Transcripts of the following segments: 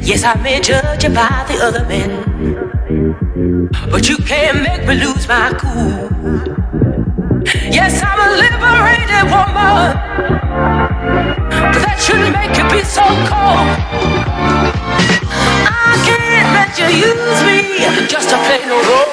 Yes, I may judge you by the other men, but you can't make me lose my cool. Yes, I'm a liberated woman, but that shouldn't make you be so cold. I can't let you use me just to play no role.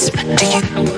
whisper to you.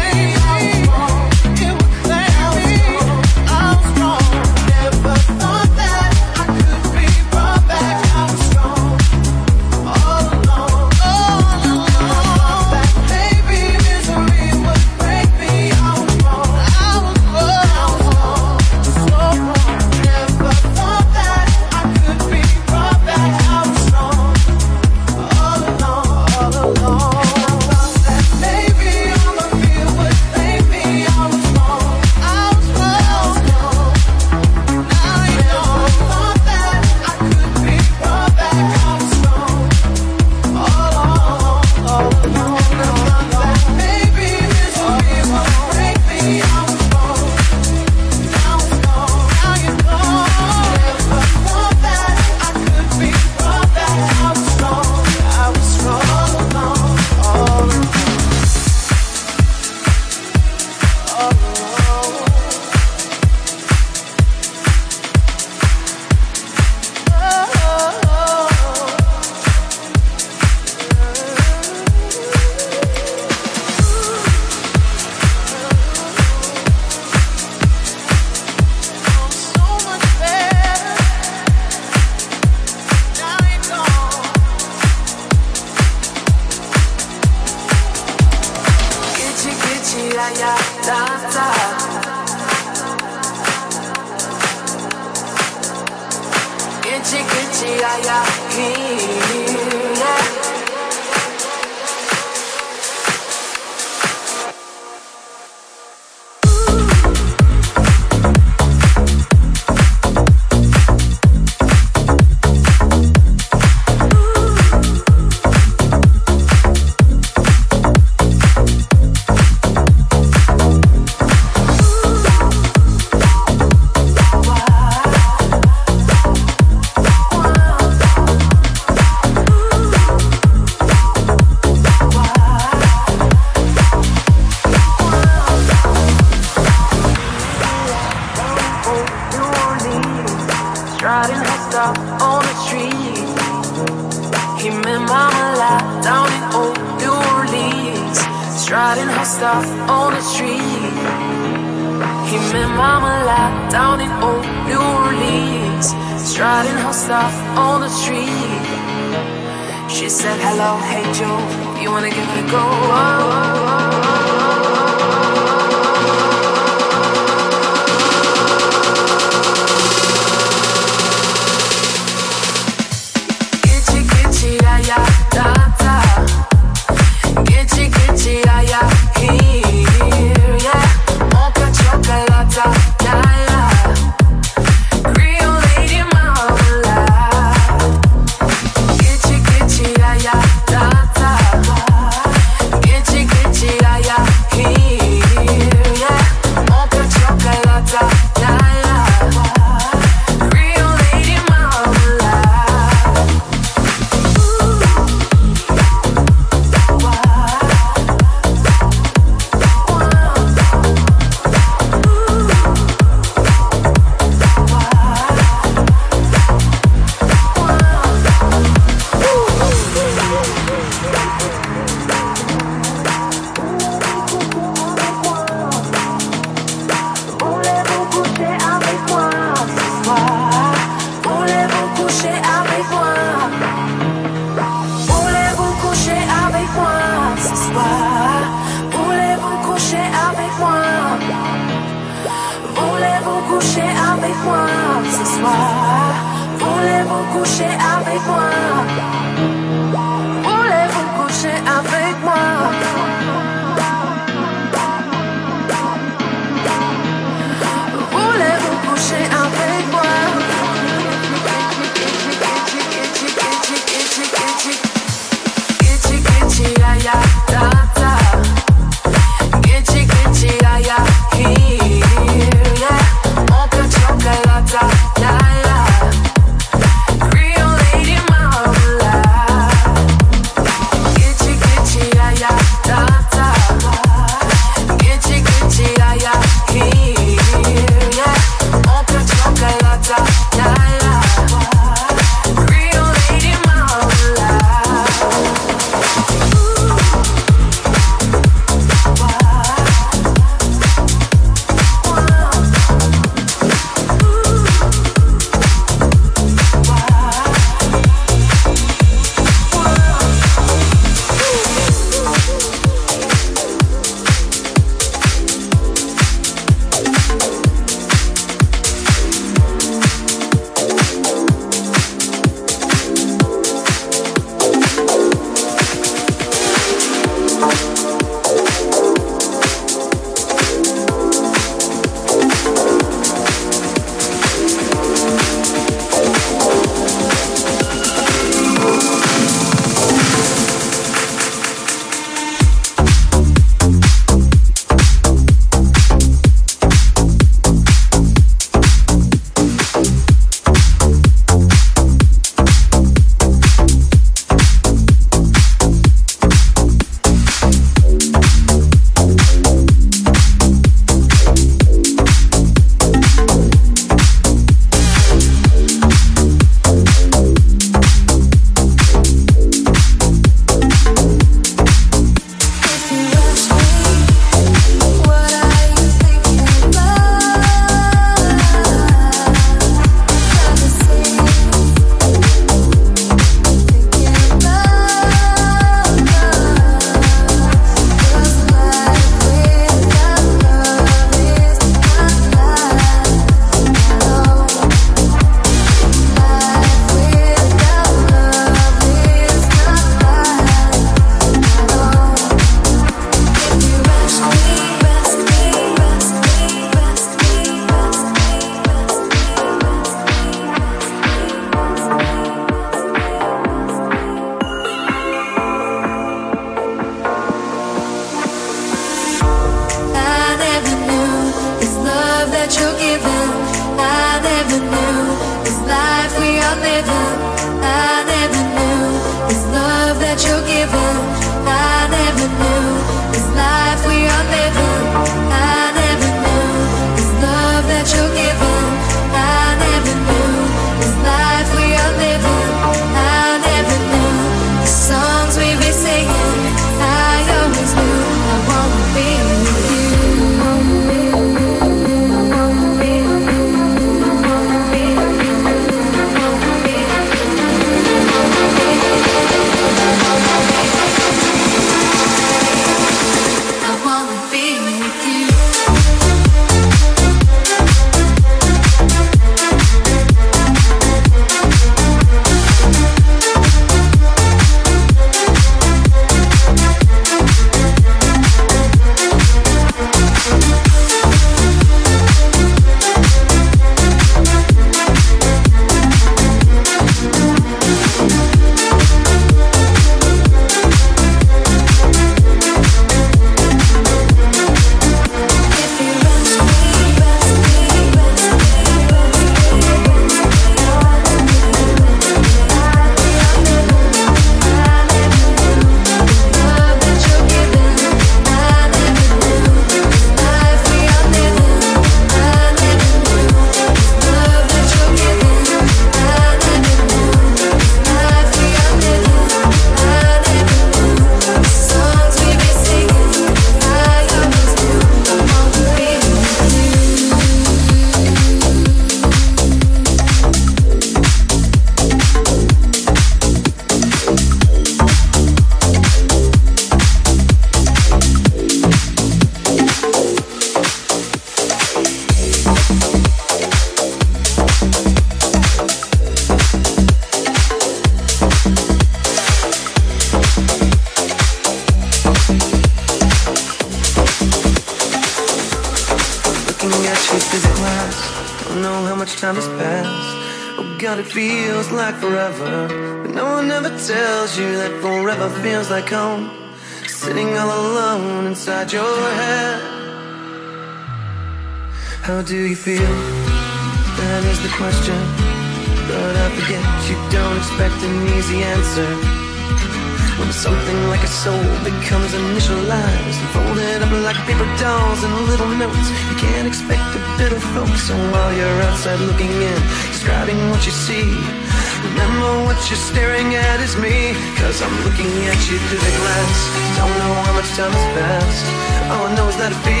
you through the glass. Don't know how much time has passed. All I know is that it feels.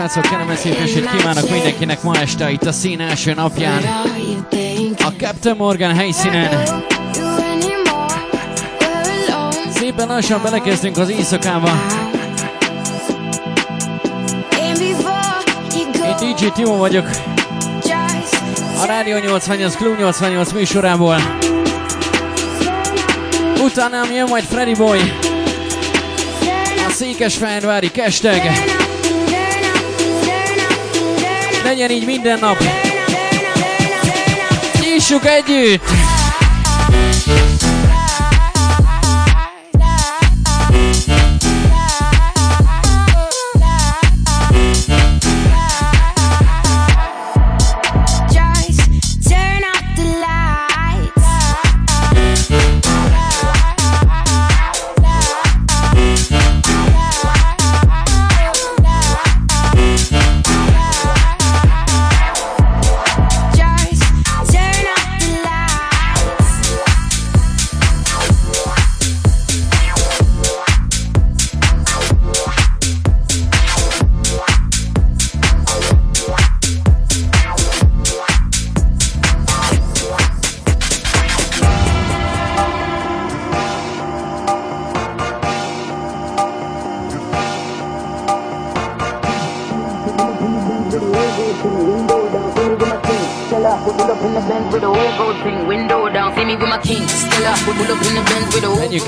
Srácok, kellemes szép kívánok mindenkinek ma este itt a szín első napján. A Captain Morgan helyszínen. Szépen lassan belekezdünk az éjszakába. Én DJ Timo vagyok. A Rádió 88 Klub 88 műsorából. Utánám jön majd Freddy Boy. A Székesfehérvári Kesteg. Legyen így minden nap. Nyissuk együtt!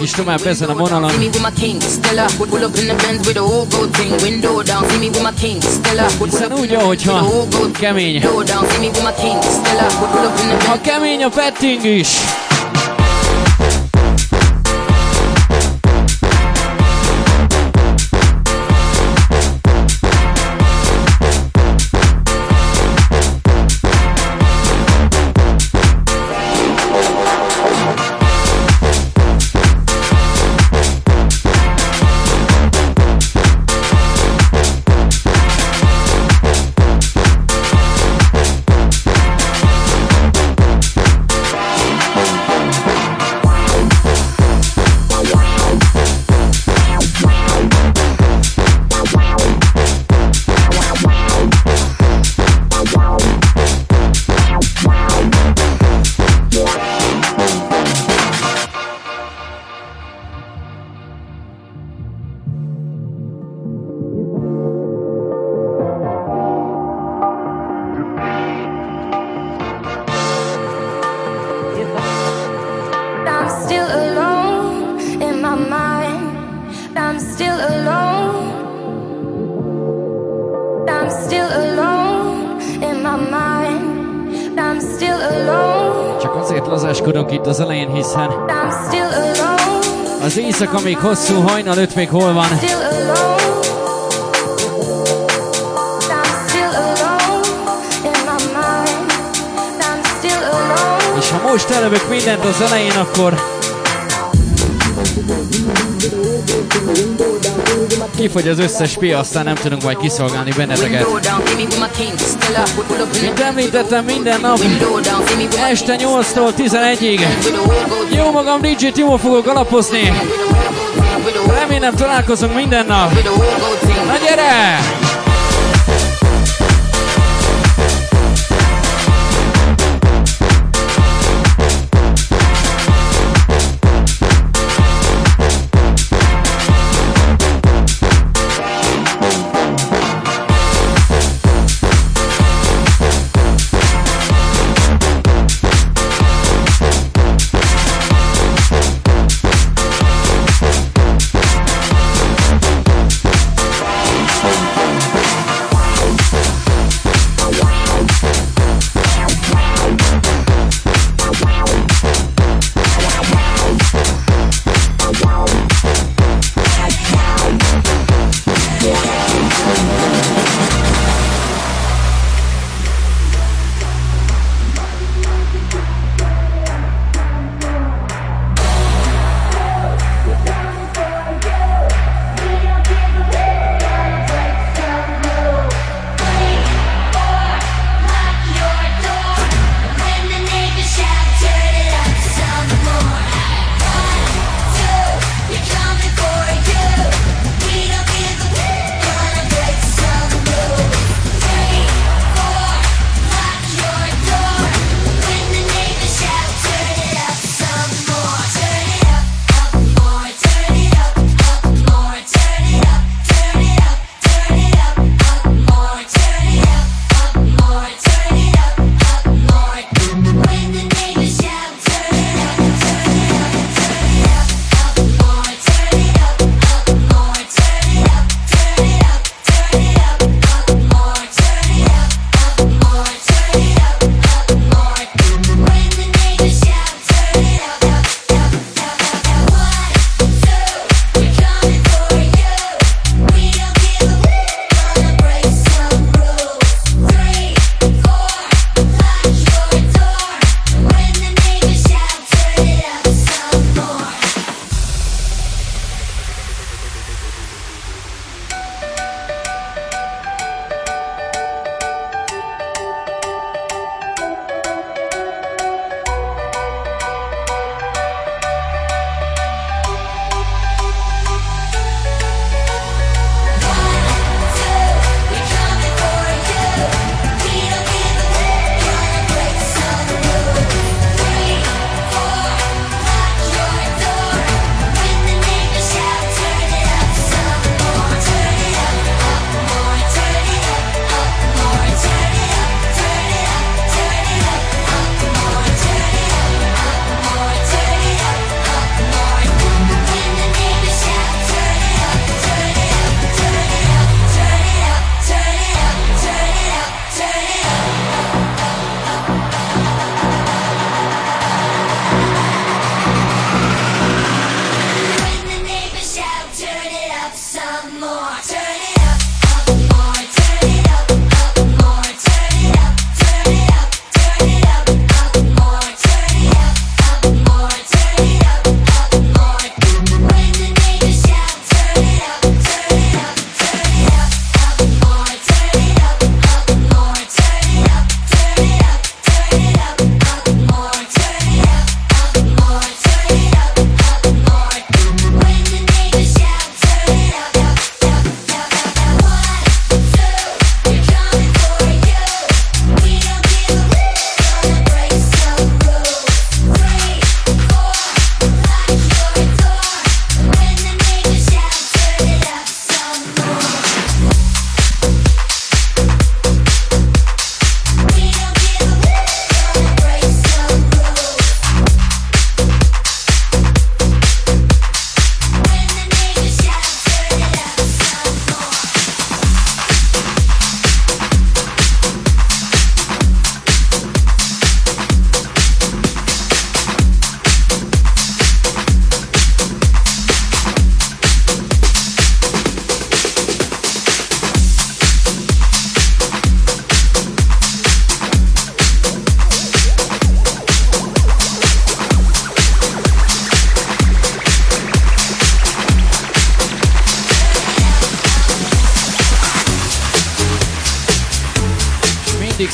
Is tovább ezen a vonalon. Hiszen úgy, ahogyha kemény. Ha kemény a petting is. Hosszú, hajnal öt még hol van. És ha most elövök mindent az elején, akkor kifogy az összes pia, aztán nem tudunk majd kiszolgálni benneteket. Mint említettem, minden nap este 8-tól 11-ig. Jó magam DJ Timo fogok alapozni. Remélem találkozunk minden nap. Na gyere!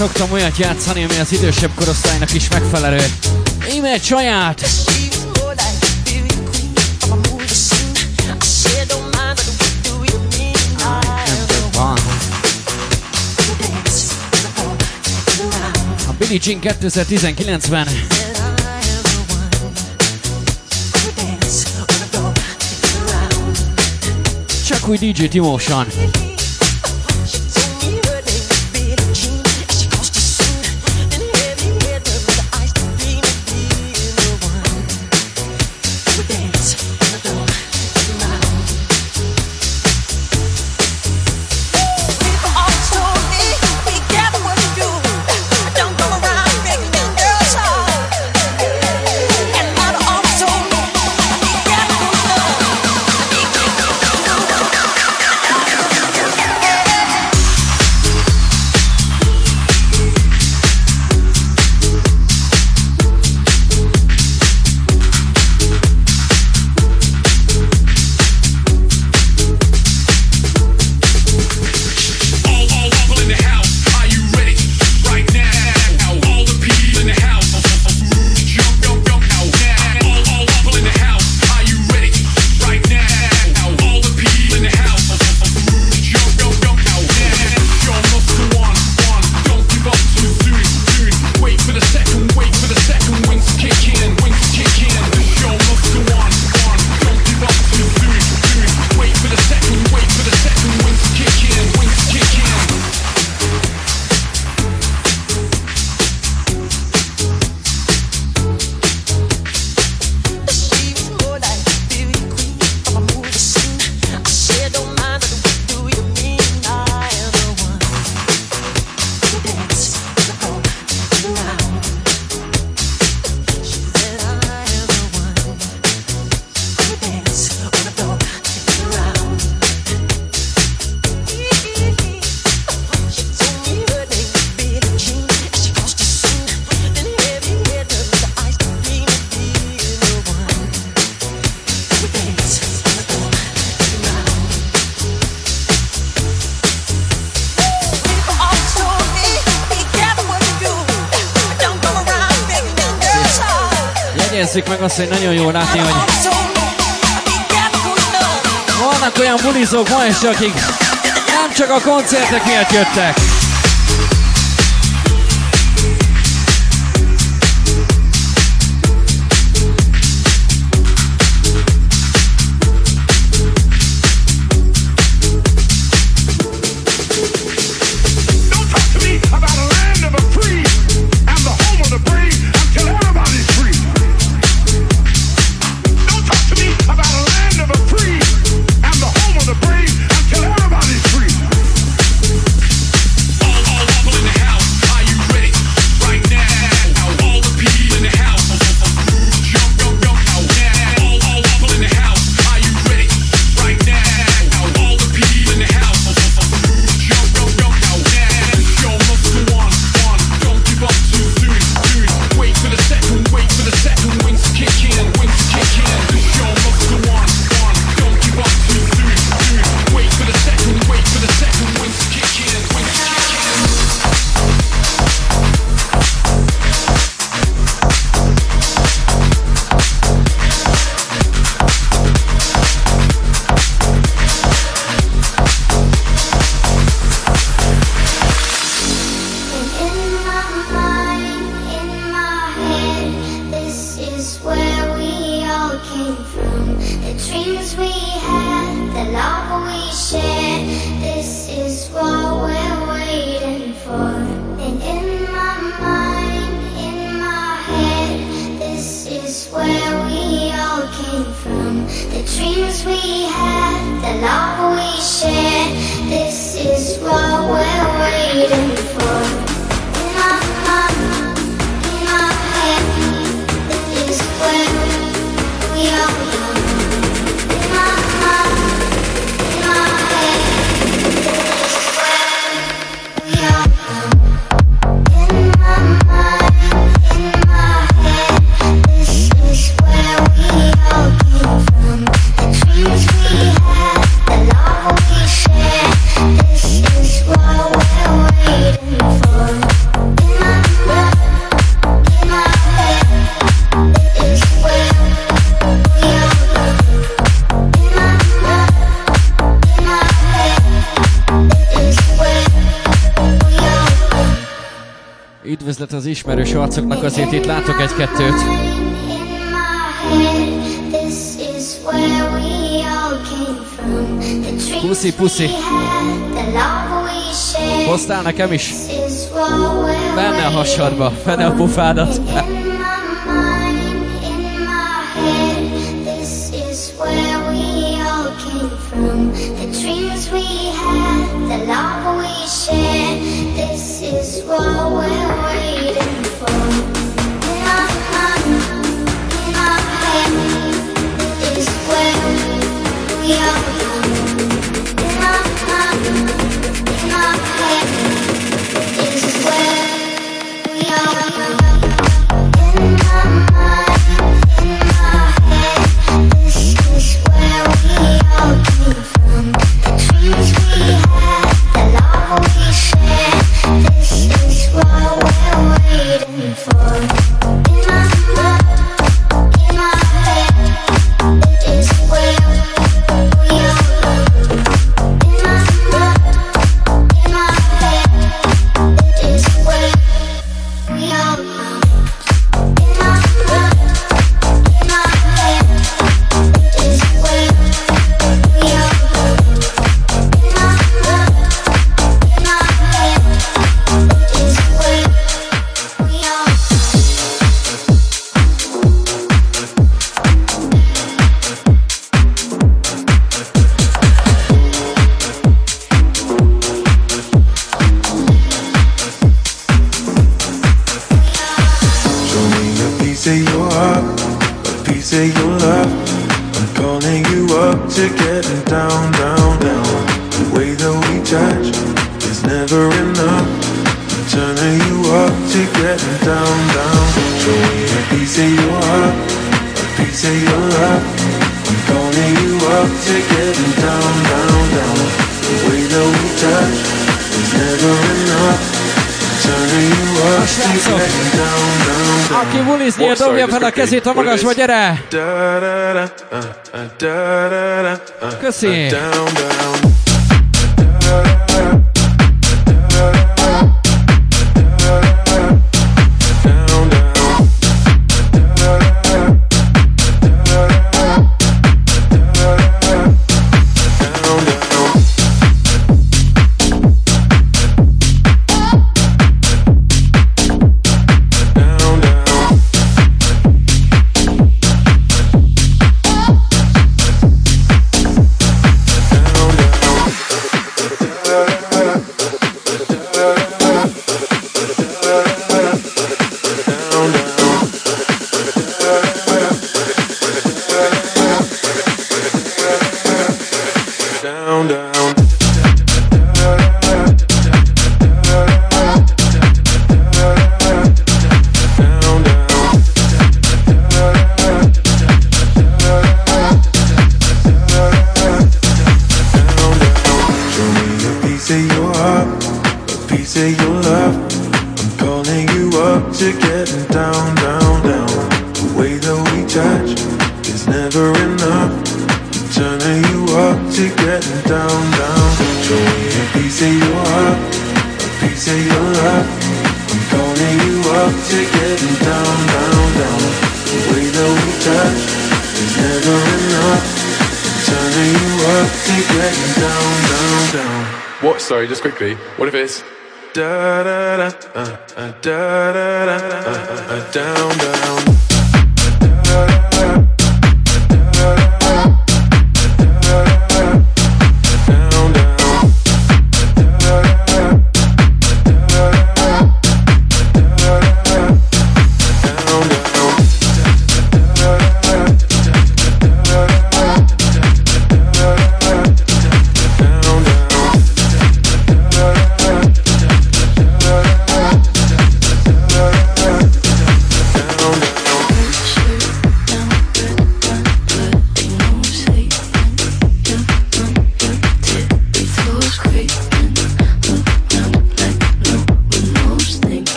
Szoktam olyat játszani, ami az idősebb korosztálynak is megfelelő. Íme csaját! A Billie Jean 2019-ben csak új DJ Timósan. Hogy nagyon jó látni, hogy vannak olyan bulizók ma is, akik nem csak a koncertek miatt jöttek. Ismerős arcoknak, azért itt látok egy-kettőt. Puszi, puszi. Hoztál nekem is? Benne a hasadba, benne a pufádat. Kezét a magasba, gyere! Köszi!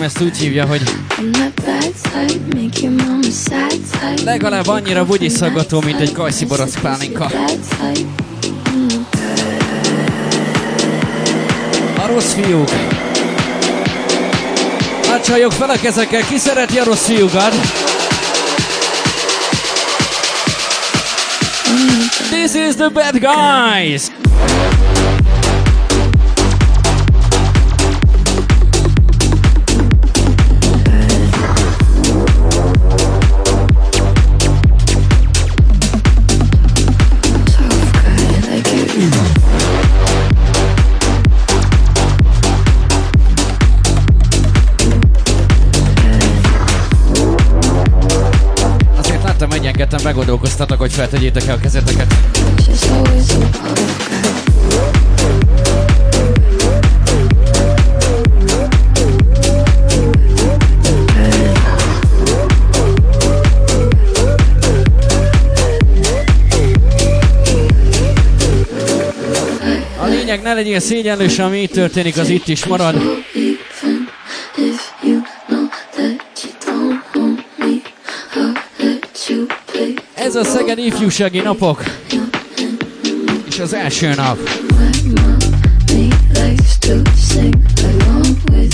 Barátom ezt úgy hívja, hogy legalább annyira szaggató, mint egy kajszi barack pálinka. A rossz fiúk. Hát csajok fel a kezekkel, ki szereti a rossz fiúkat? This is the bad guys! Ketten meggondolkoztatok, hogy feltegyétek el a kezeteket. A lényeg ne legyél szégyenlős, ami itt történik, az itt is marad. Ez a Szeged ifjúsági napok. És az első nap. just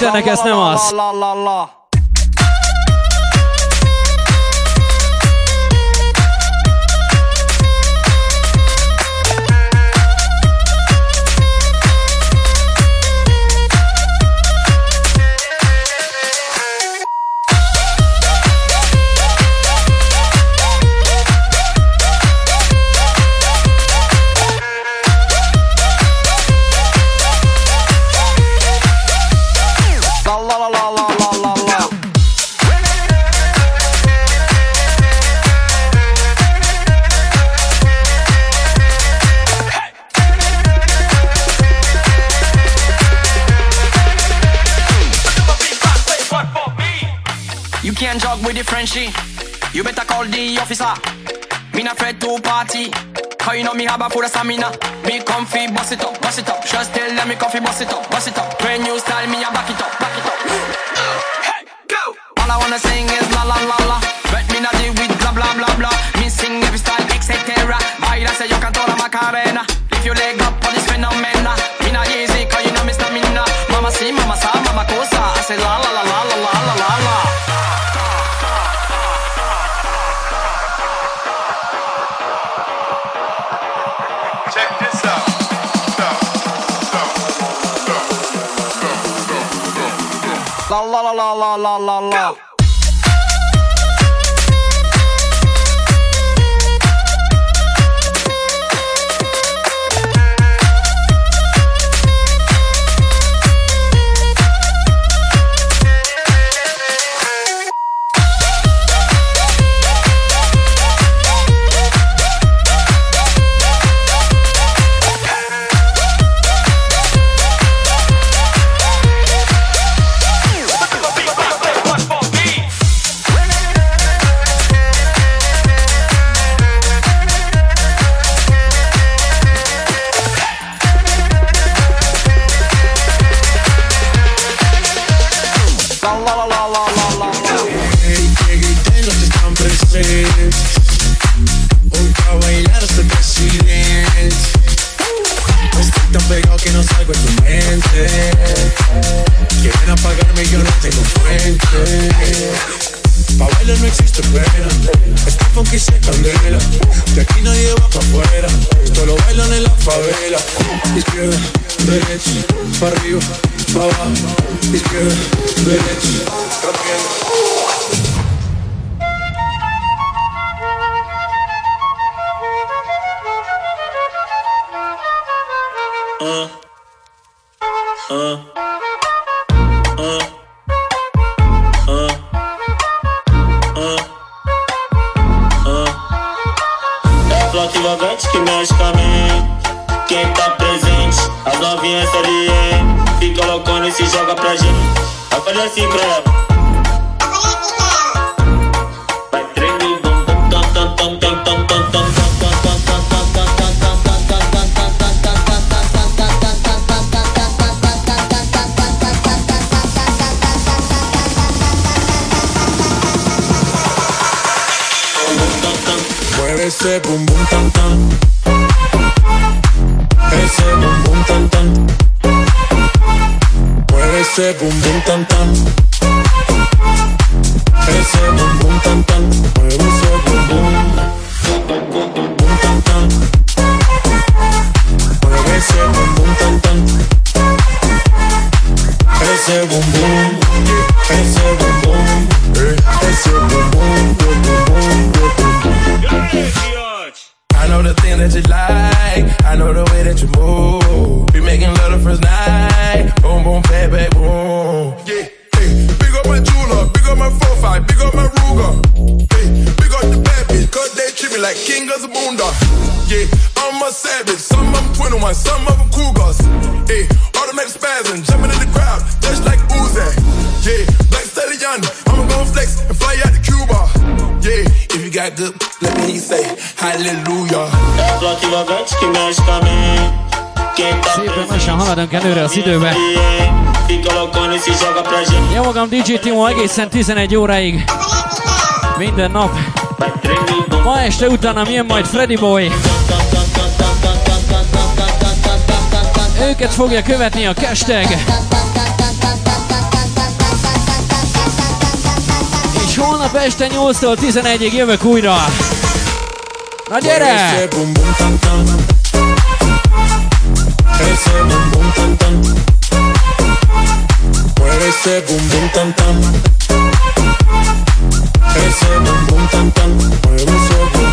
Istennek ezt nem az. with the Frenchie. You better call the officer. Me not afraid to party. cause you know me have a full of stamina? Be comfy, bust it up, bust it up. Just tell them me comfy, bust it up, bust it up. Brand new style, me I back it up, back it up. Hey, go! All I wanna sing is la la la. la la la la. Go. favela. Izquierda, derecha, para arriba, para abajo. Izquierda, derecha egészen 11 óráig. Minden nap. Ma este utána milyen majd Freddy Boy. Őket fogja követni a hashtag. És holnap este 8-tól 11-ig jövök újra. Na gyere! Ese bum bum tan tan. Ese bum bum tan tan. Mueve ese.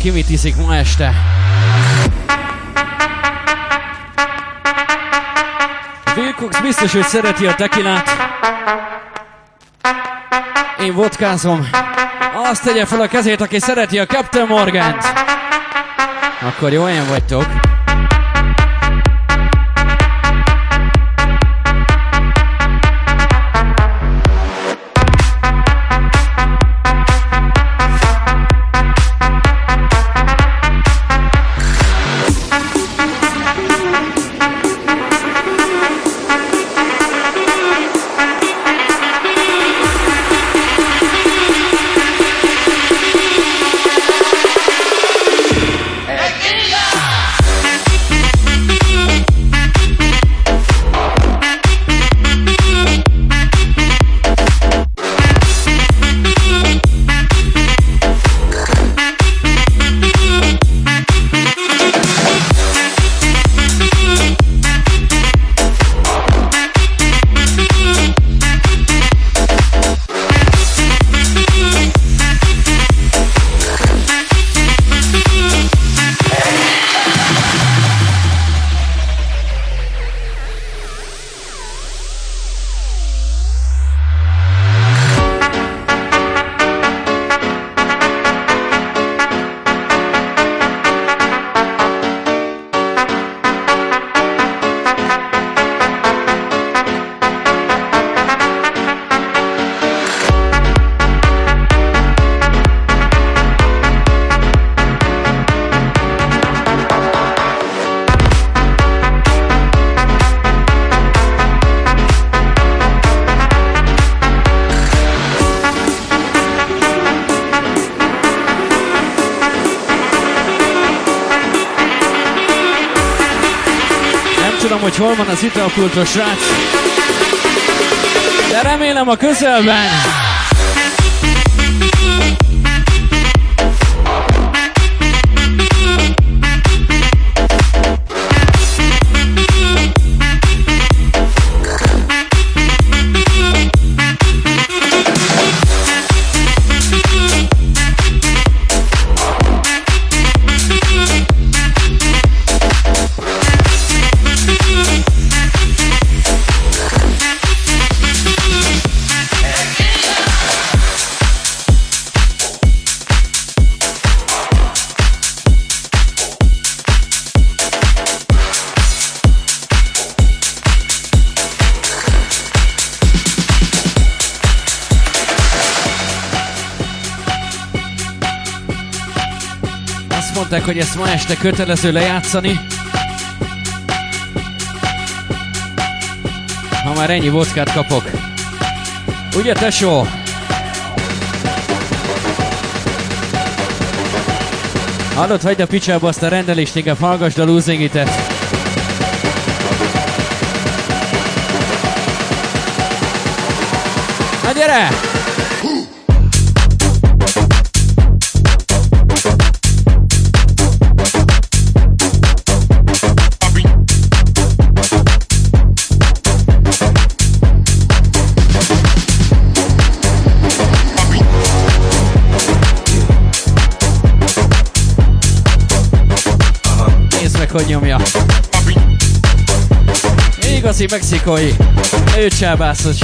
ki mit iszik ma este. Wilcox biztos, hogy szereti a tekilát. Én vodkázom. Azt tegye fel a kezét, aki szereti a Captain Morgant. Akkor jó, olyan vagytok. tudom, hogy hol van az italkultos srác, de remélem a közelben. mondták, hogy ezt ma este kötelező lejátszani. Ha már ennyi vodkát kapok. Ugye tesó? Hallod, hagyd a picsába azt a rendelést, inkább hallgassd a losing it -et. Na gyere! meg, hogy nyomja. Igazi mexikai, ő csábászott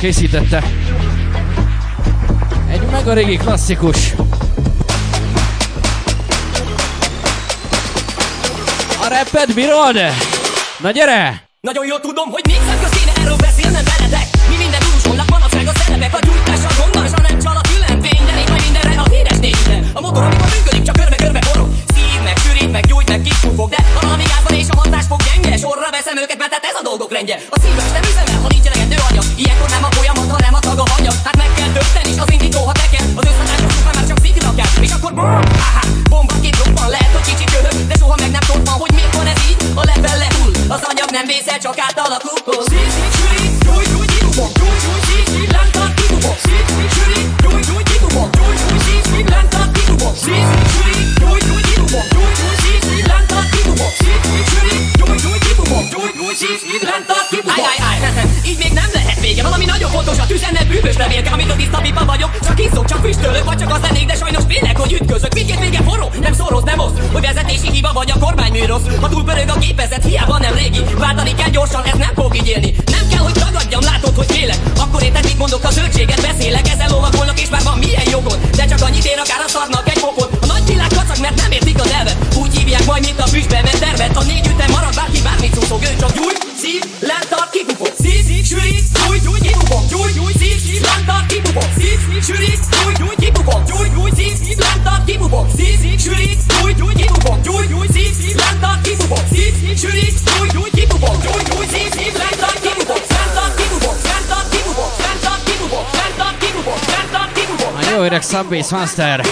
készítette. Egy meg a régi klasszikus. A Repet bírod? Na gyere! Nagyon jól tudom, hogy mi levélke, amit a tiszta pipa vagyok. Csak iszok, csak füstölök, vagy csak az lennék, de sajnos félek, hogy ütközök. Mindkét vége forró, nem szoroz, nem osz Hogy vezetési hiba vagy a kormány rossz. Ha túl pörög a gépezet, hiába nem régi. Váltani kell gyorsan, ez nem fog így élni. Nem kell, hogy tagadjam, látod, hogy félek. Akkor érted, mit mondok, a zöldséget beszélek. Ezzel lovagolnak, és már van milyen jogod. De csak annyit ér, akár a szarnak egy pokot A nagy világ kacag, mert nem értik a nevet Úgy hívják majd, mint a füstbe, mert tervet. A négy ütem marad, bárki bármit szúszog Ő csak gyújt, szív, lent kipufog Szív, sűrít, gyújt, gyújt, kipufog Gyújt, gyújt, szív, szív, Szív, sűrít, szív, szív, Szív, sűrít, szív, szív, A jó öreg Master.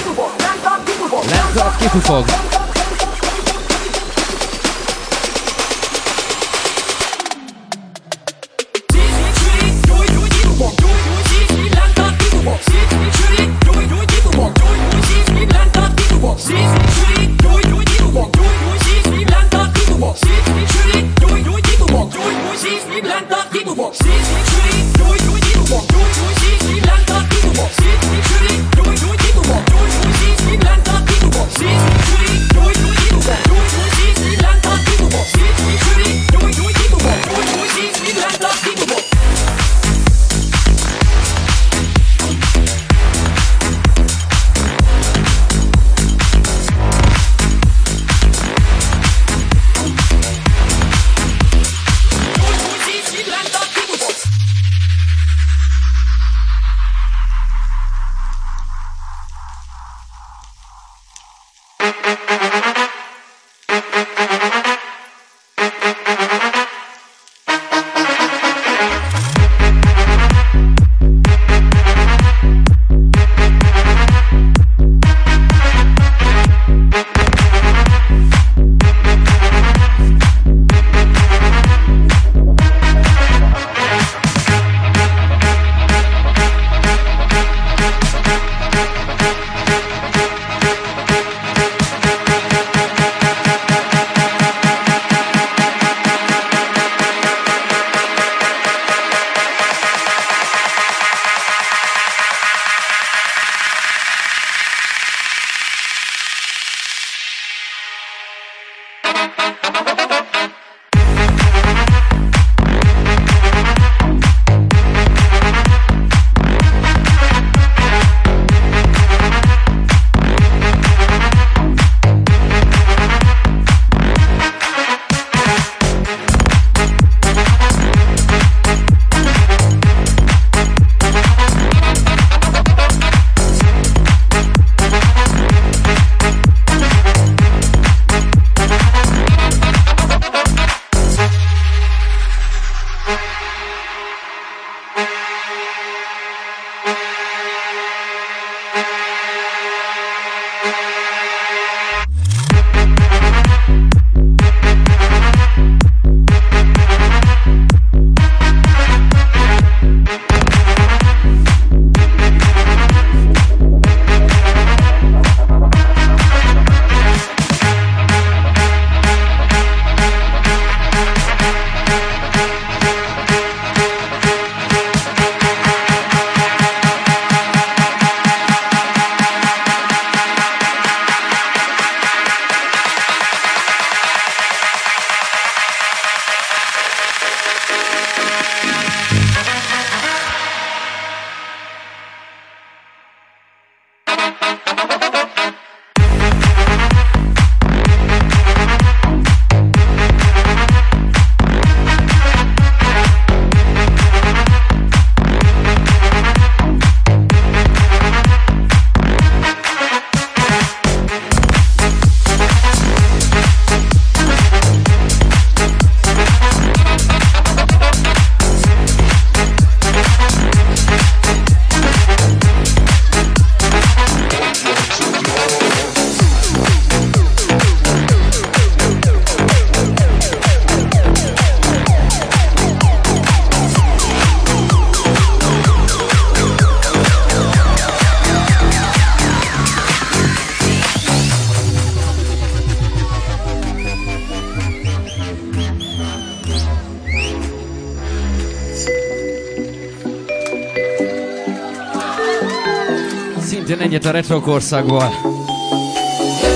Törökországból.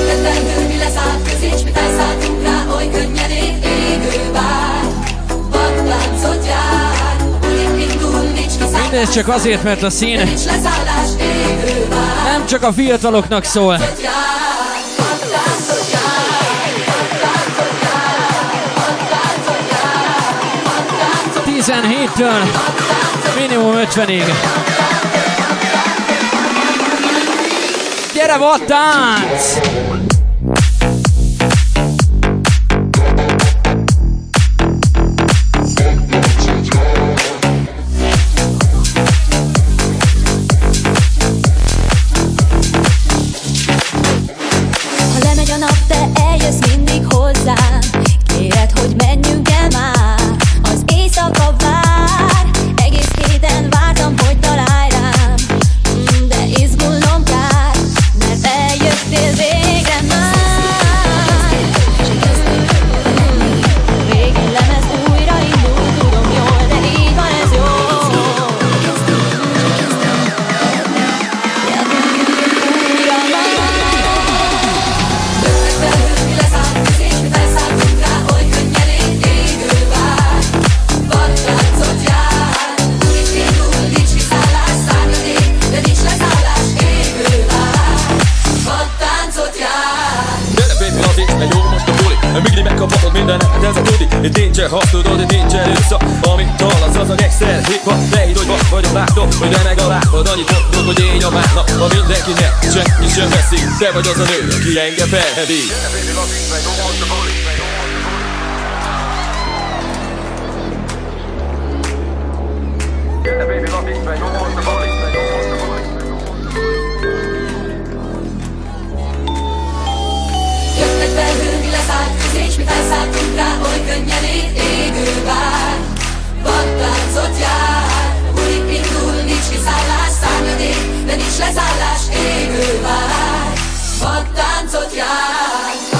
Ötletből mi csak azért, mert a szín nem csak a fiataloknak szól. Tizenhéttől minimum 50-ig. What? A tudi Itt nincsen hasz, tudod, itt nincsen vissza Amit hallasz, az a egyszer hip hop Ne hidd, hogy vagy a látó, hogy remeg a lábad. Annyit mondod, hogy én a márna Ha mindenki nyer, senki sem veszi. Te vagy az a nő, aki engem felhevít Jött mi felszálltunk rá, oly könnyen ég, égő vár. Vadláncot jár, múlik indul, nincs kiszállás, szárnyad ég, de nincs leszállás, égő vár. Vadtáncot jár,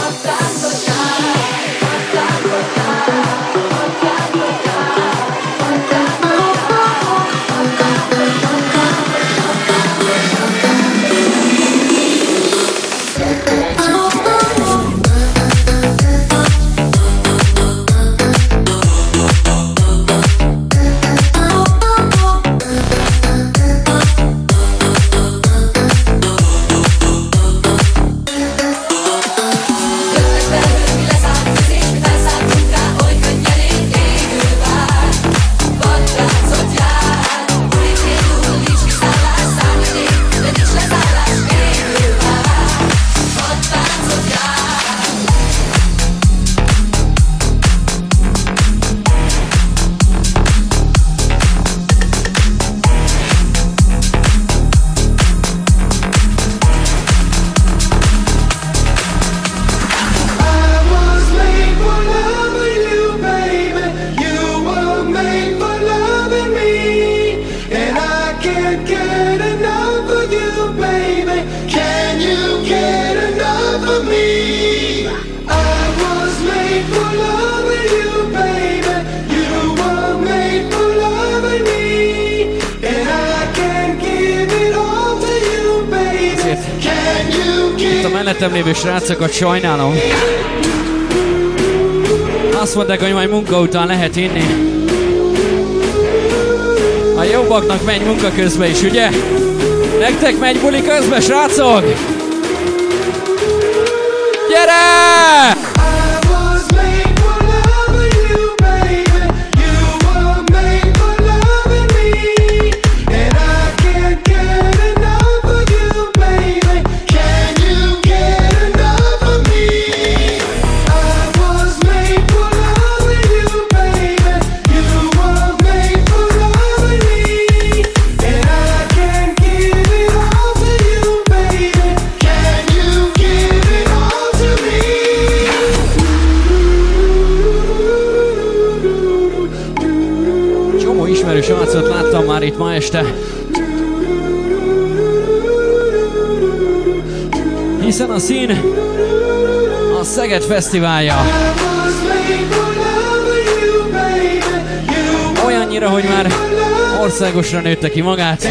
srácokat sajnálom. Azt mondták, hogy majd munka után lehet inni. A jobbaknak megy munka közben is, ugye? Nektek megy buli közben, srácok! Gyere! ma este. Hiszen a szín a Szeged Fesztiválja. Olyannyira, hogy már országosra nőtte ki magát.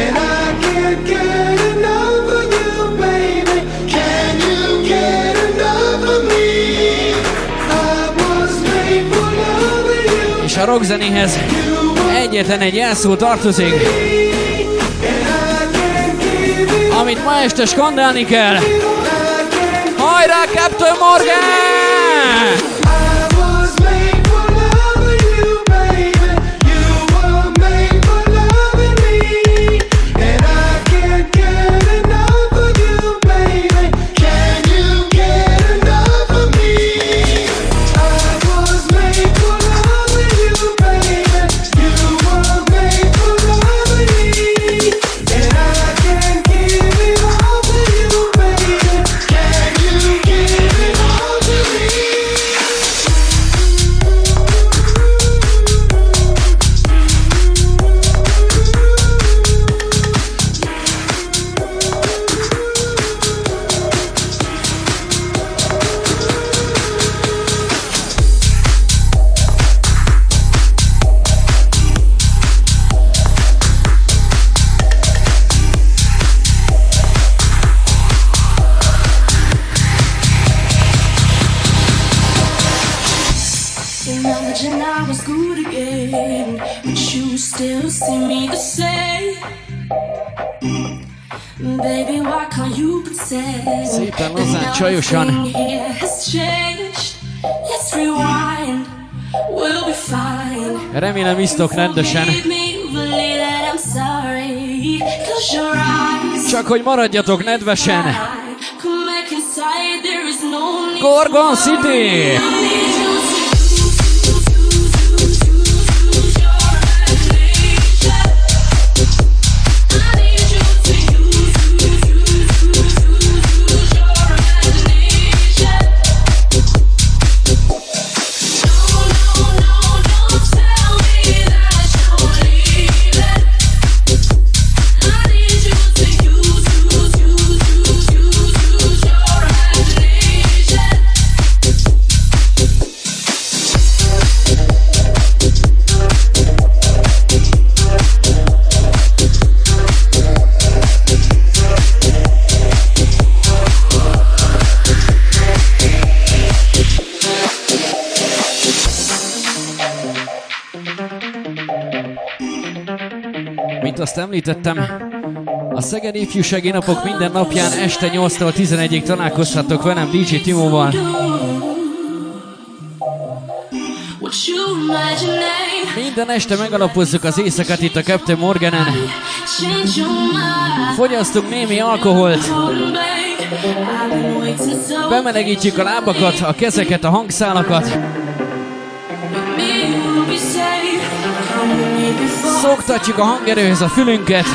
És a rockzenéhez egyetlen egy jelszó tartozik amit ma este skandálni kell. Hajrá, Captain Morgan! Csajosan. Remélem isztok rendesen. Csak hogy maradjatok nedvesen. Gorgon City! Azt említettem, a Szegedi Ifjúsági Napok minden napján este 8-tól 11-ig találkozhatok velem DJ Timóval. Minden este megalapozzuk az éjszakát itt a Captain Morganen. Fogyasztunk némi alkoholt. Bemelegítjük a lábakat, a kezeket, a hangszálakat. Szoktatjuk a hangerőhöz a fülünket.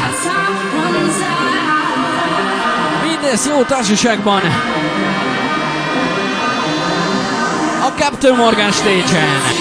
Mindez jó társaságban. A Captain Morgan stage-en. Abszolút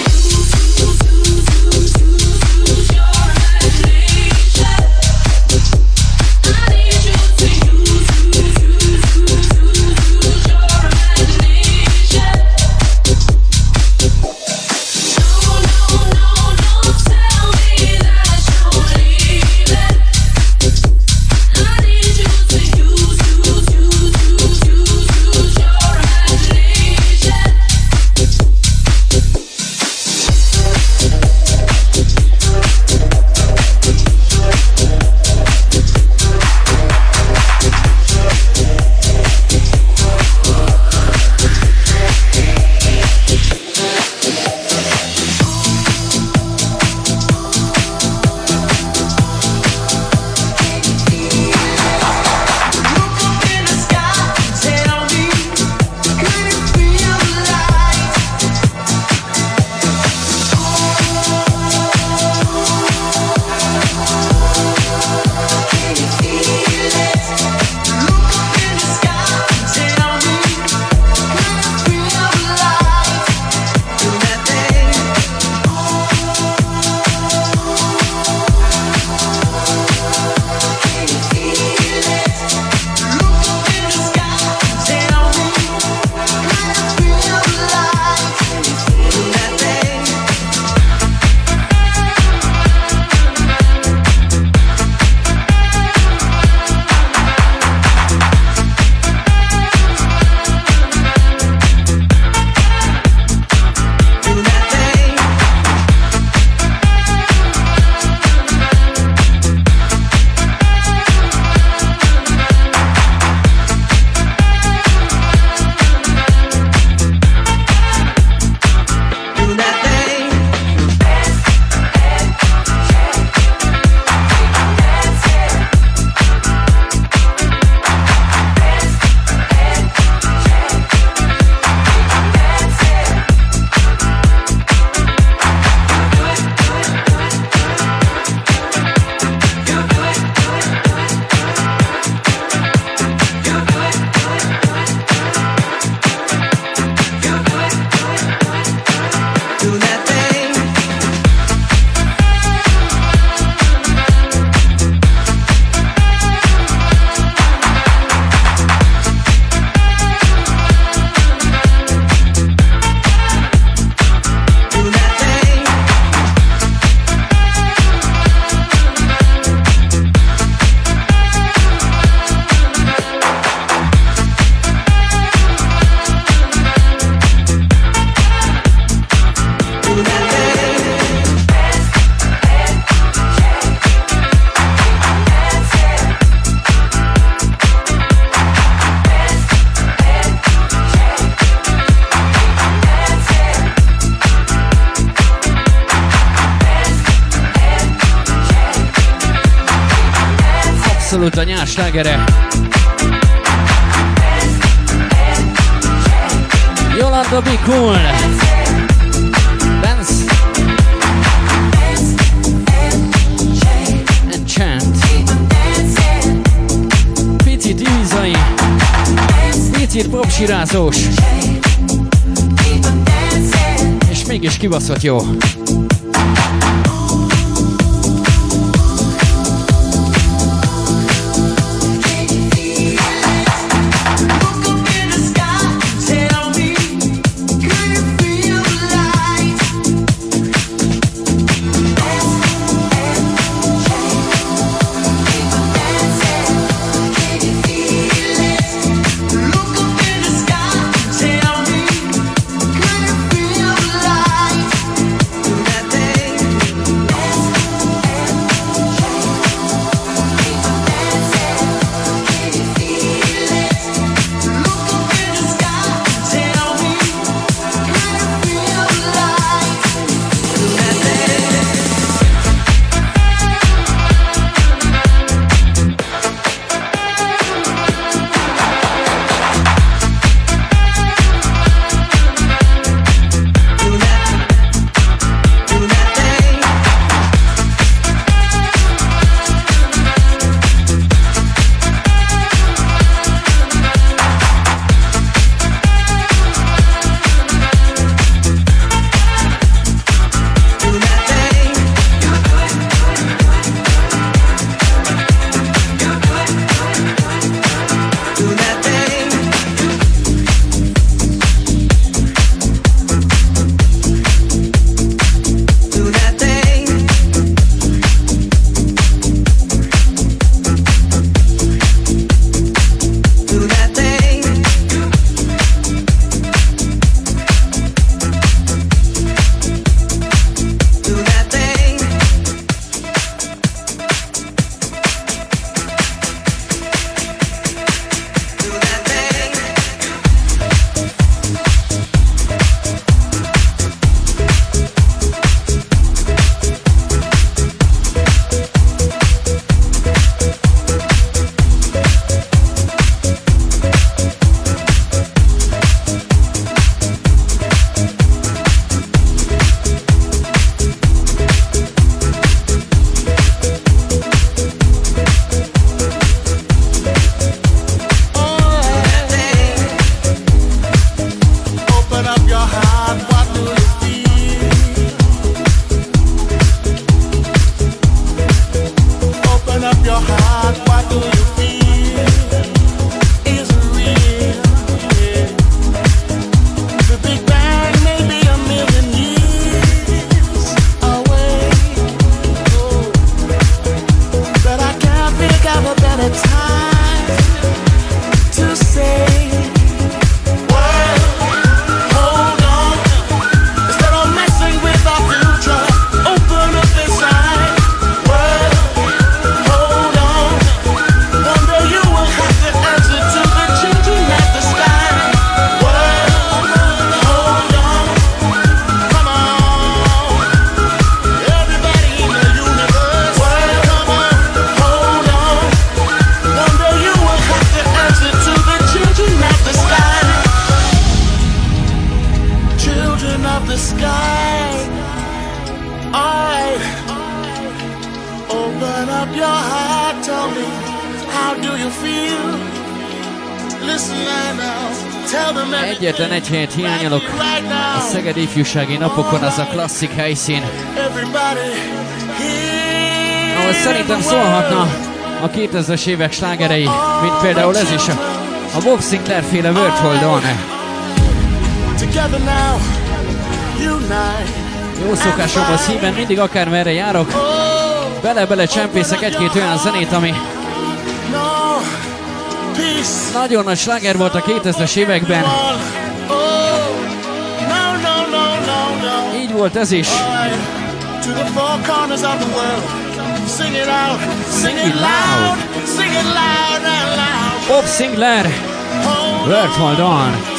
slágere. Yolanda Be Cool. Dance. And chant. Picit ízai. Picit popsirázós. És mégis kibaszott jó. Ifjúsági napokon az a klasszik helyszín, ahol szerintem szólhatna a 2000-es évek slágerei, mint például ez is a, a Bob Sinclair féle World Hold On. Jó szokásomban szíven mindig akármerre járok, bele-bele csempészek egy-két olyan zenét, ami nagyon nagy sláger volt a 2000-es években, volt ez is. Bob Sinclair. Work hold on.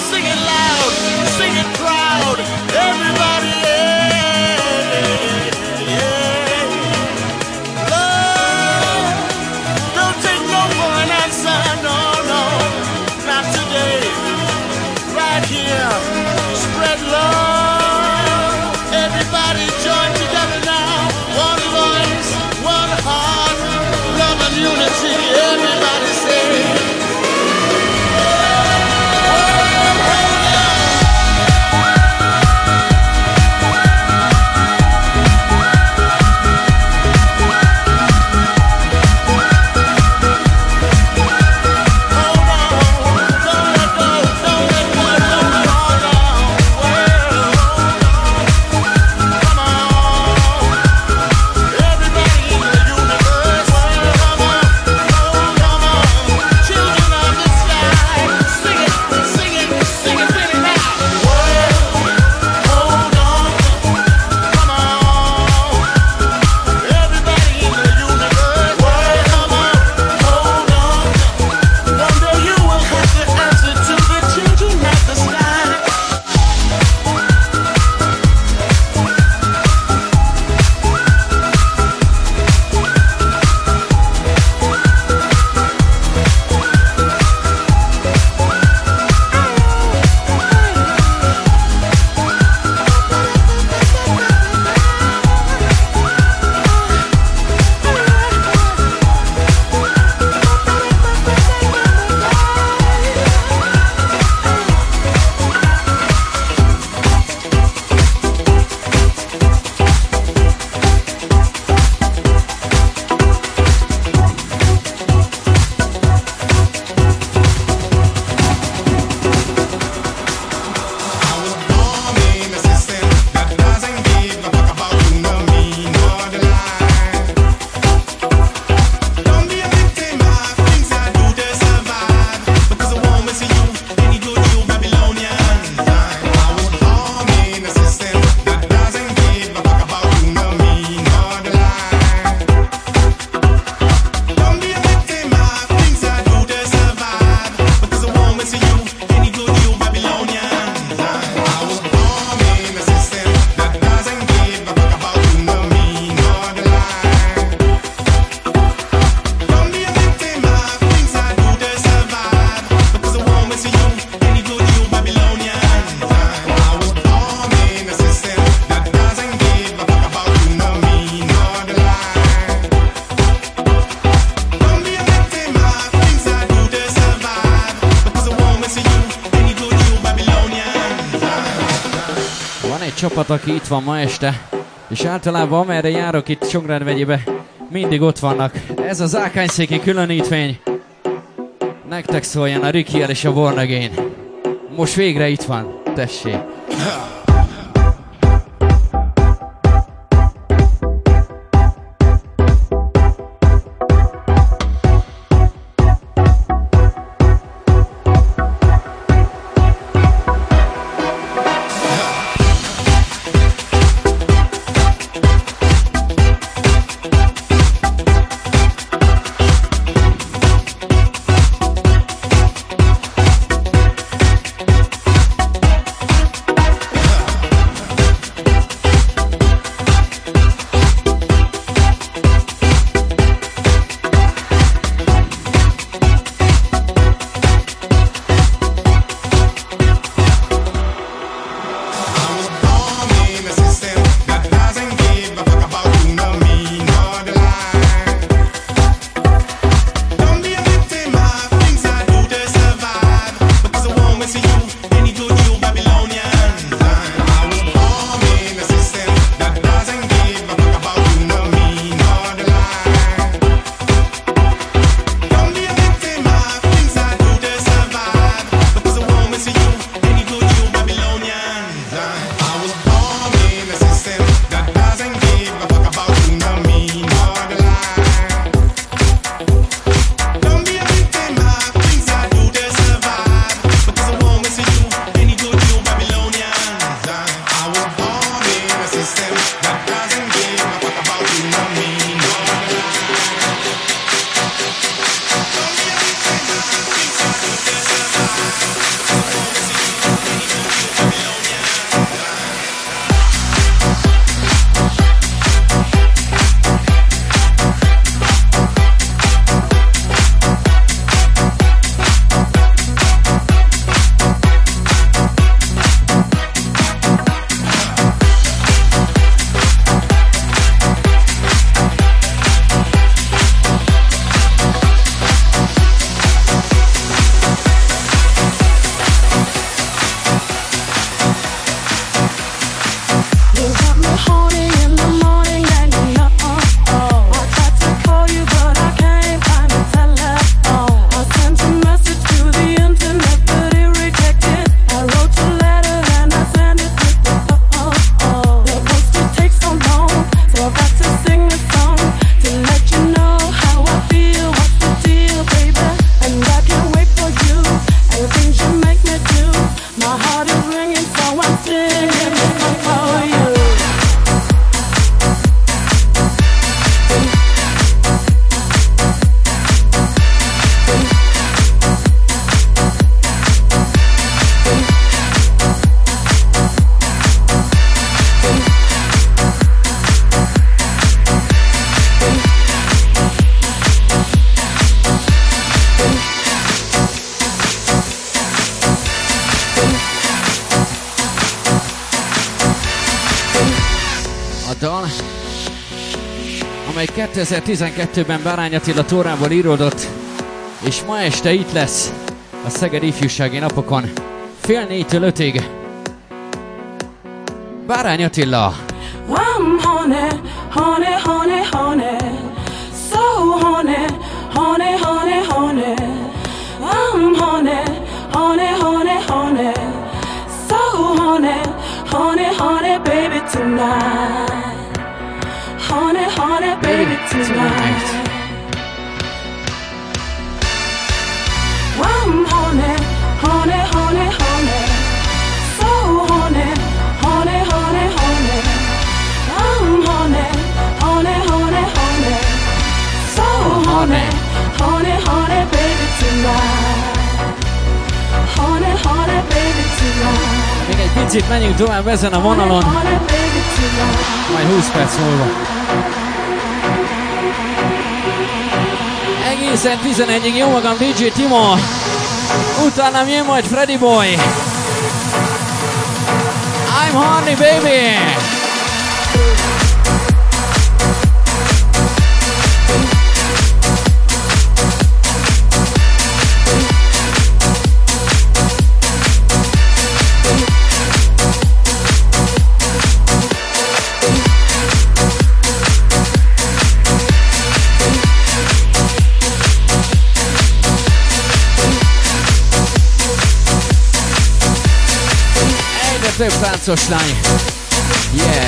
Csapat, aki itt van ma este. És általában amerre járok itt Csongrád vegyébe, mindig ott vannak. Ez az Ákányszéki különítmény. Nektek szóljon a Ricky és a Born Again. Most végre itt van, tessék. 2012-ben Bárány Attila Tórából íródott, és ma este itt lesz a Szeged ifjúsági napokon fél négytől ötig. Bárány Attila! I'm honey, honey, honey, honey, so honey, honey, honey, honey. I'm honey, honey, honey, honey, so honey, honey, honey, baby tonight. Tonight. I'm so so baby tonight. Honey, baby tonight. Még egy picit menjünk tovább ezen a vonalon, majd 20 perc múlva. Egészen 11-ig jó magam DJ Timo, utána jön majd Freddy Boy. I'm horny baby! Szép táncos lány. Yeah!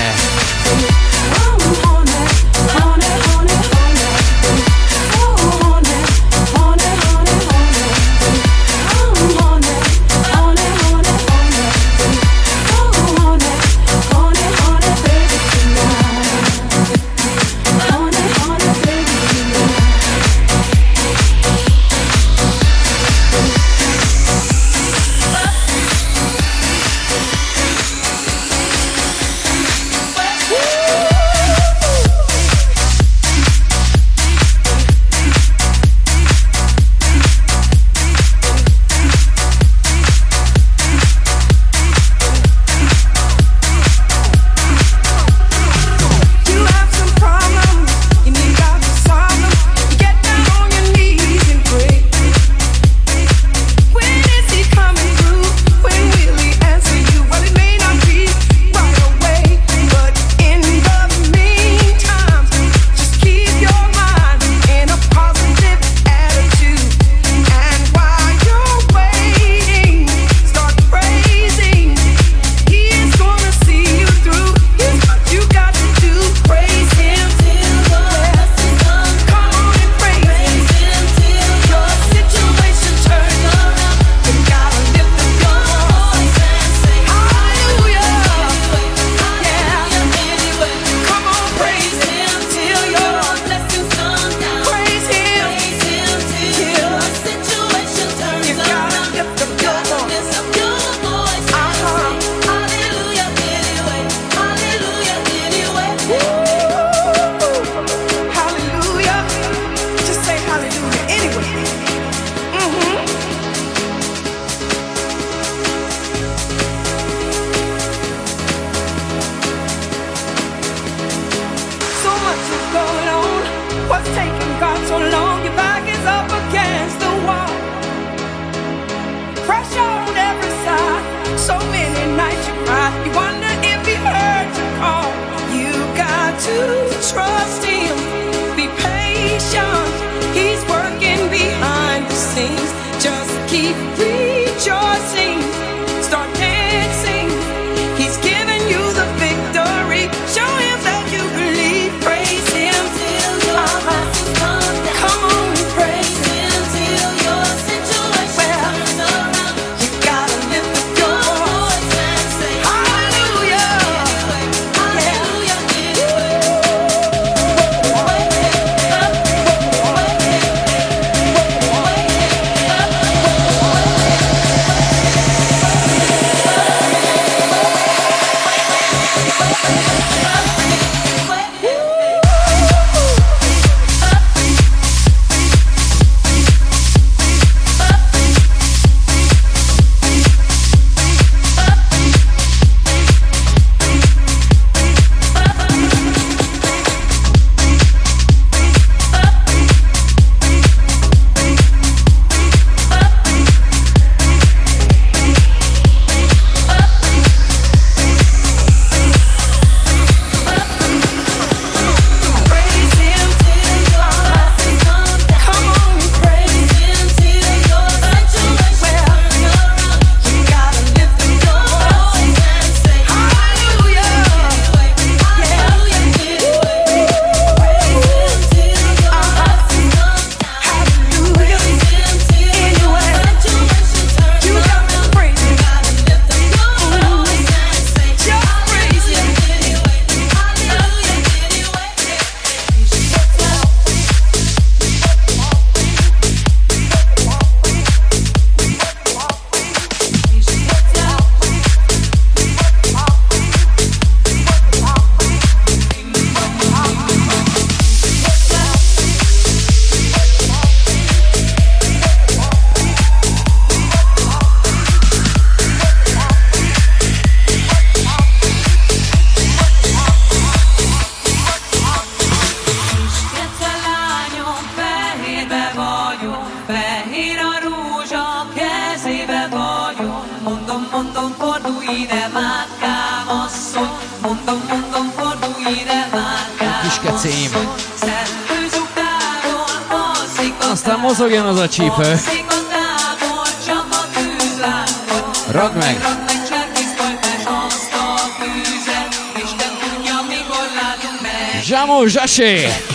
já achei.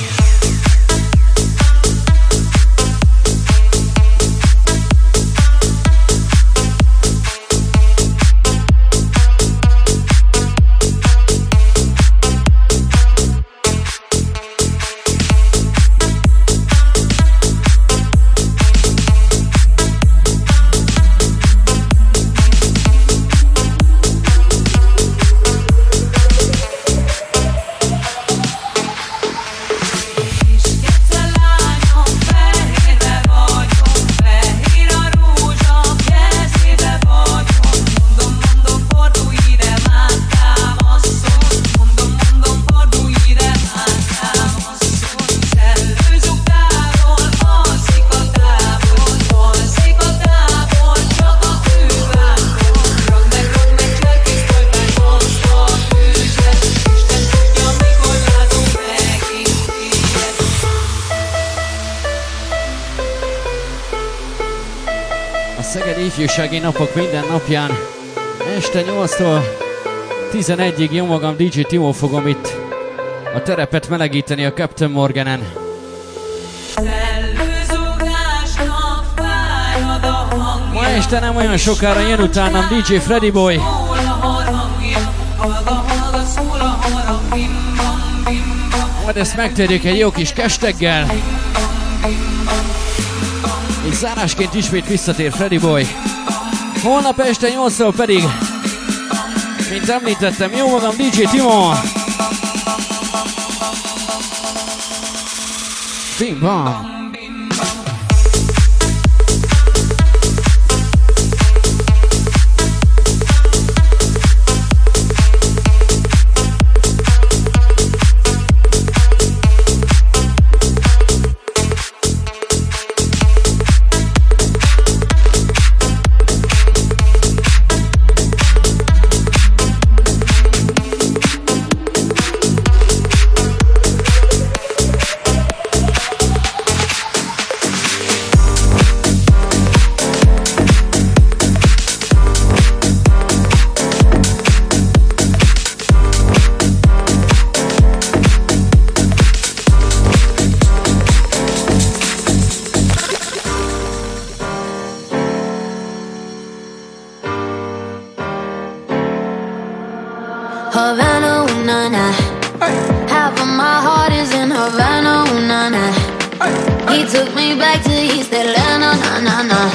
ifjúsági napok minden napján este 8-tól 11-ig jó magam DJ Timo fogom itt a terepet melegíteni a Captain Morganen. Ma este nem olyan sokára jön utánam DJ Freddy Boy. Majd ezt megtérjük egy jó kis kesteggel. Zárásként ismét visszatér Freddy Boy. Holnap este 8-tól pedig, mint említettem, jó magam DJ Timon. Bing bang! back to East Atlanta, oh, na na na.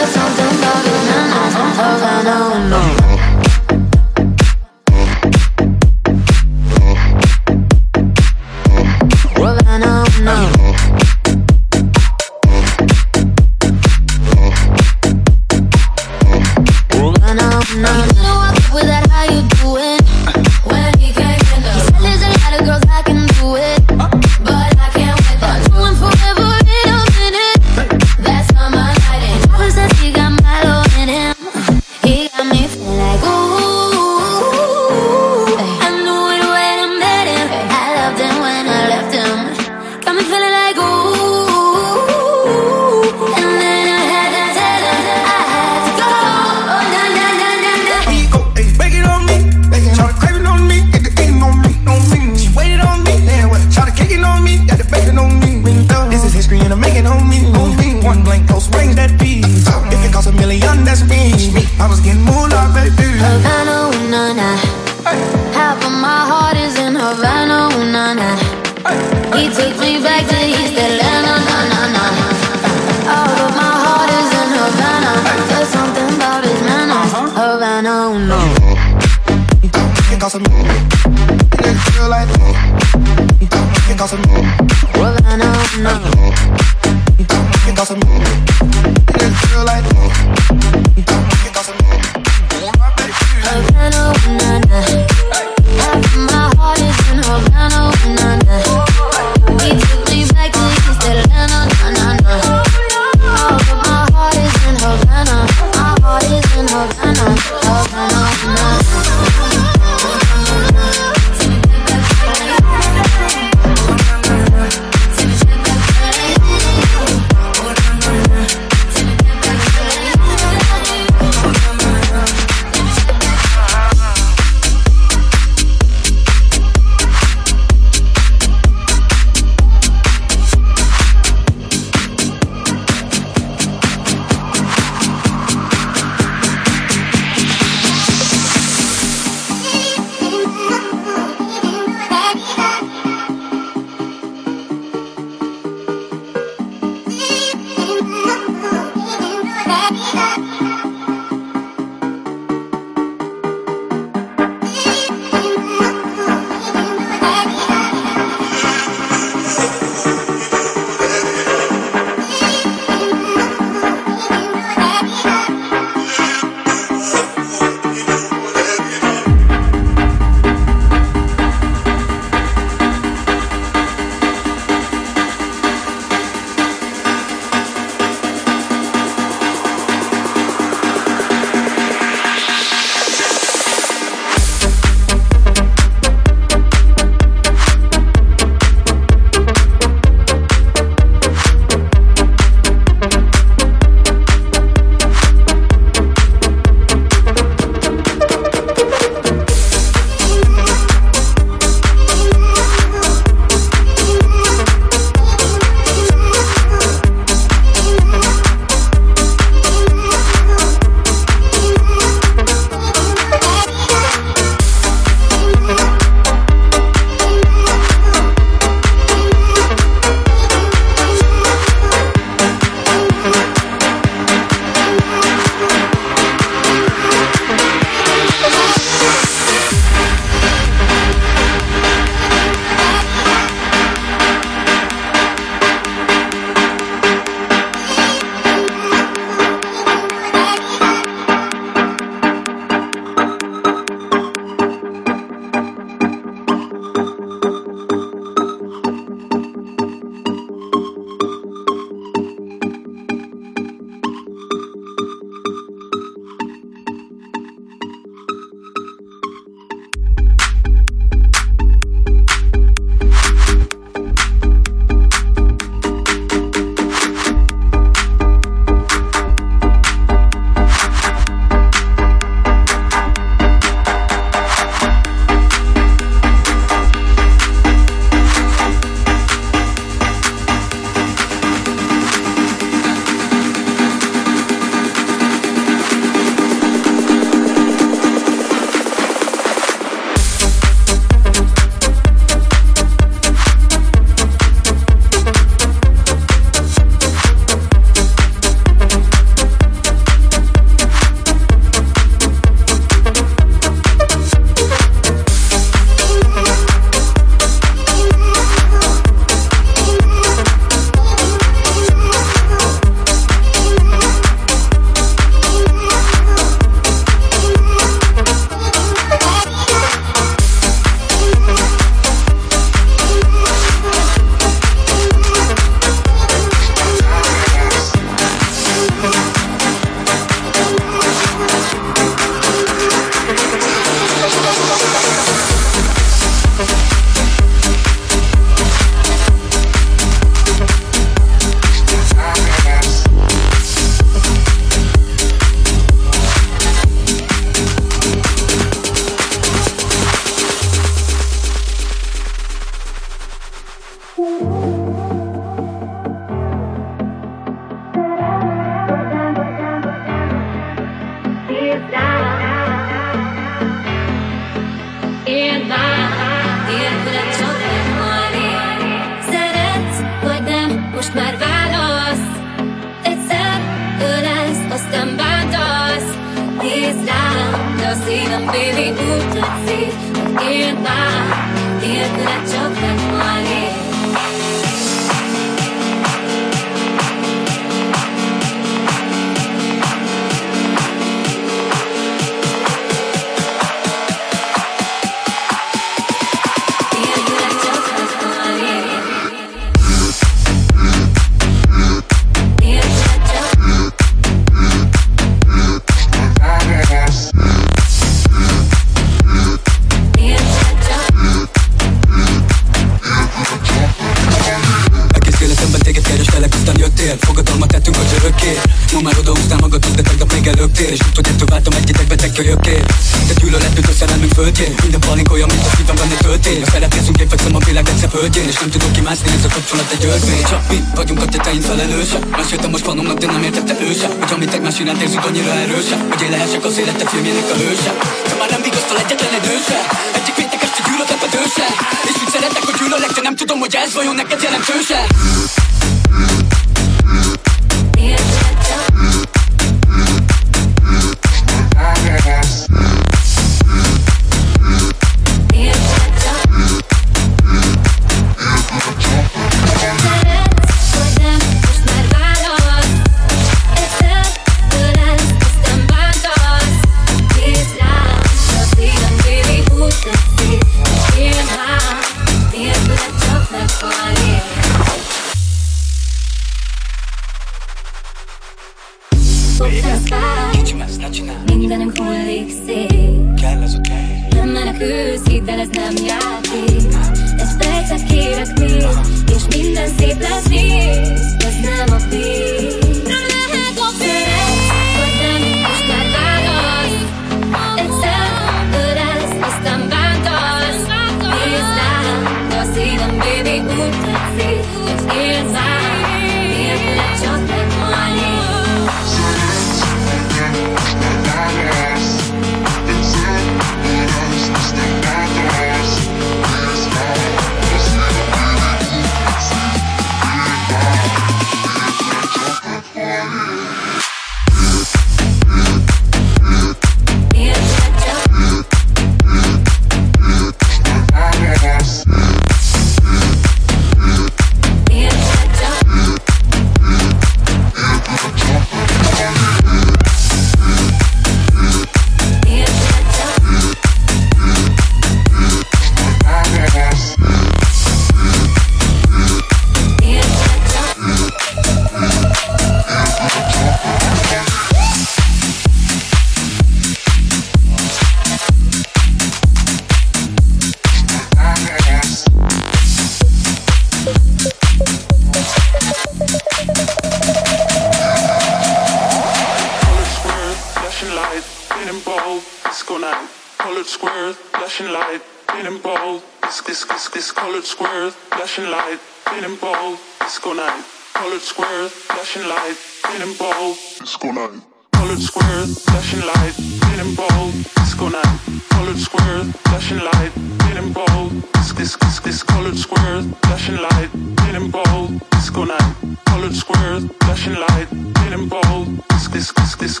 Feeling disco night. Colored square, flashing light, feeling bold. This, this, this, this colored square, flashing light, feeling bold, disco night. Colored square, flashing light, feeling bold. This, this, this, this.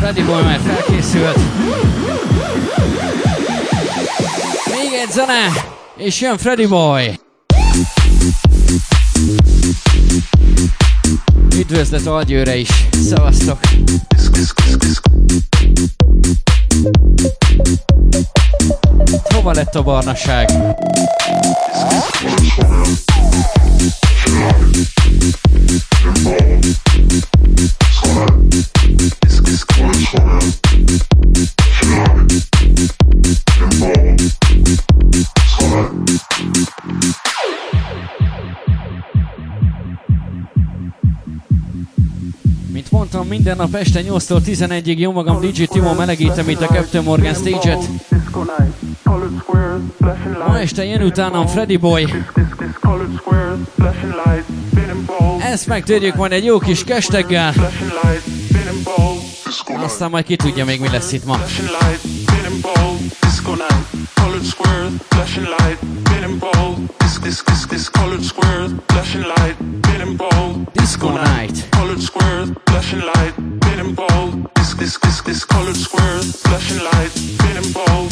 Freddy Boy már felkészült. Még egy zene, és jön Freddy Boy. Üdvözlet Algyőre is. Szevasztok. Hova lett a barnaság? tartom minden nap este 8-tól 11-ig. Jó magam, DJ Timo melegítem itt a Captain Morgan stage-et. Ma este jön utánam Freddy Boy. Ezt megtörjük majd egy jó kis kesteggel. Aztán majd ki tudja még mi lesz itt ma. Colored flashing light, been involved. This, this, this, this colored squares, flashing light. ball. Disco night. Colored squares, flashing light. Getting bold. This, this, this, this colored squares, flashing light. Getting ball.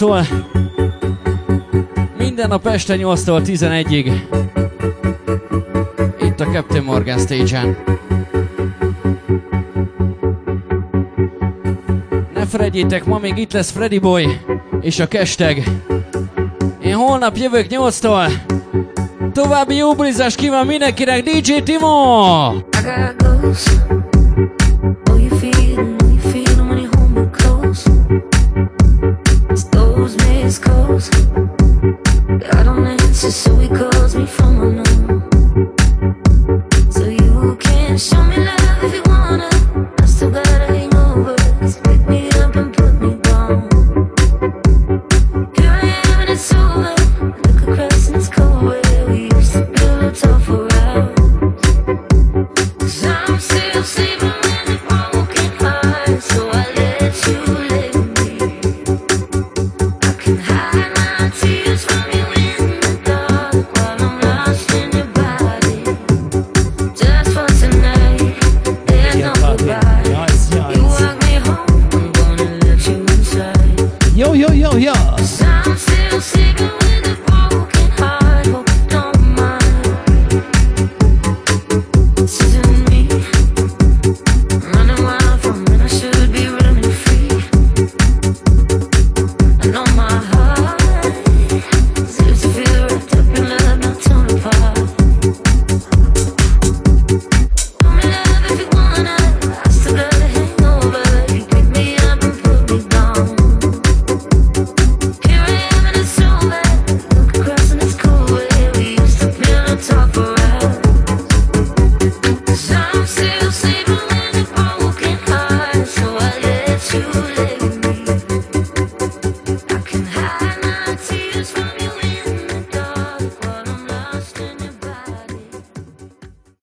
8-tól, minden nap este 8-tól 11-ig, itt a Captain Morgan Stage-en. Ne Fredjétek, ma még itt lesz Freddy Boy és a kesteg. Én holnap jövök 8-tól. További jó bulizást kíván mindenkinek, DJ Timo! I got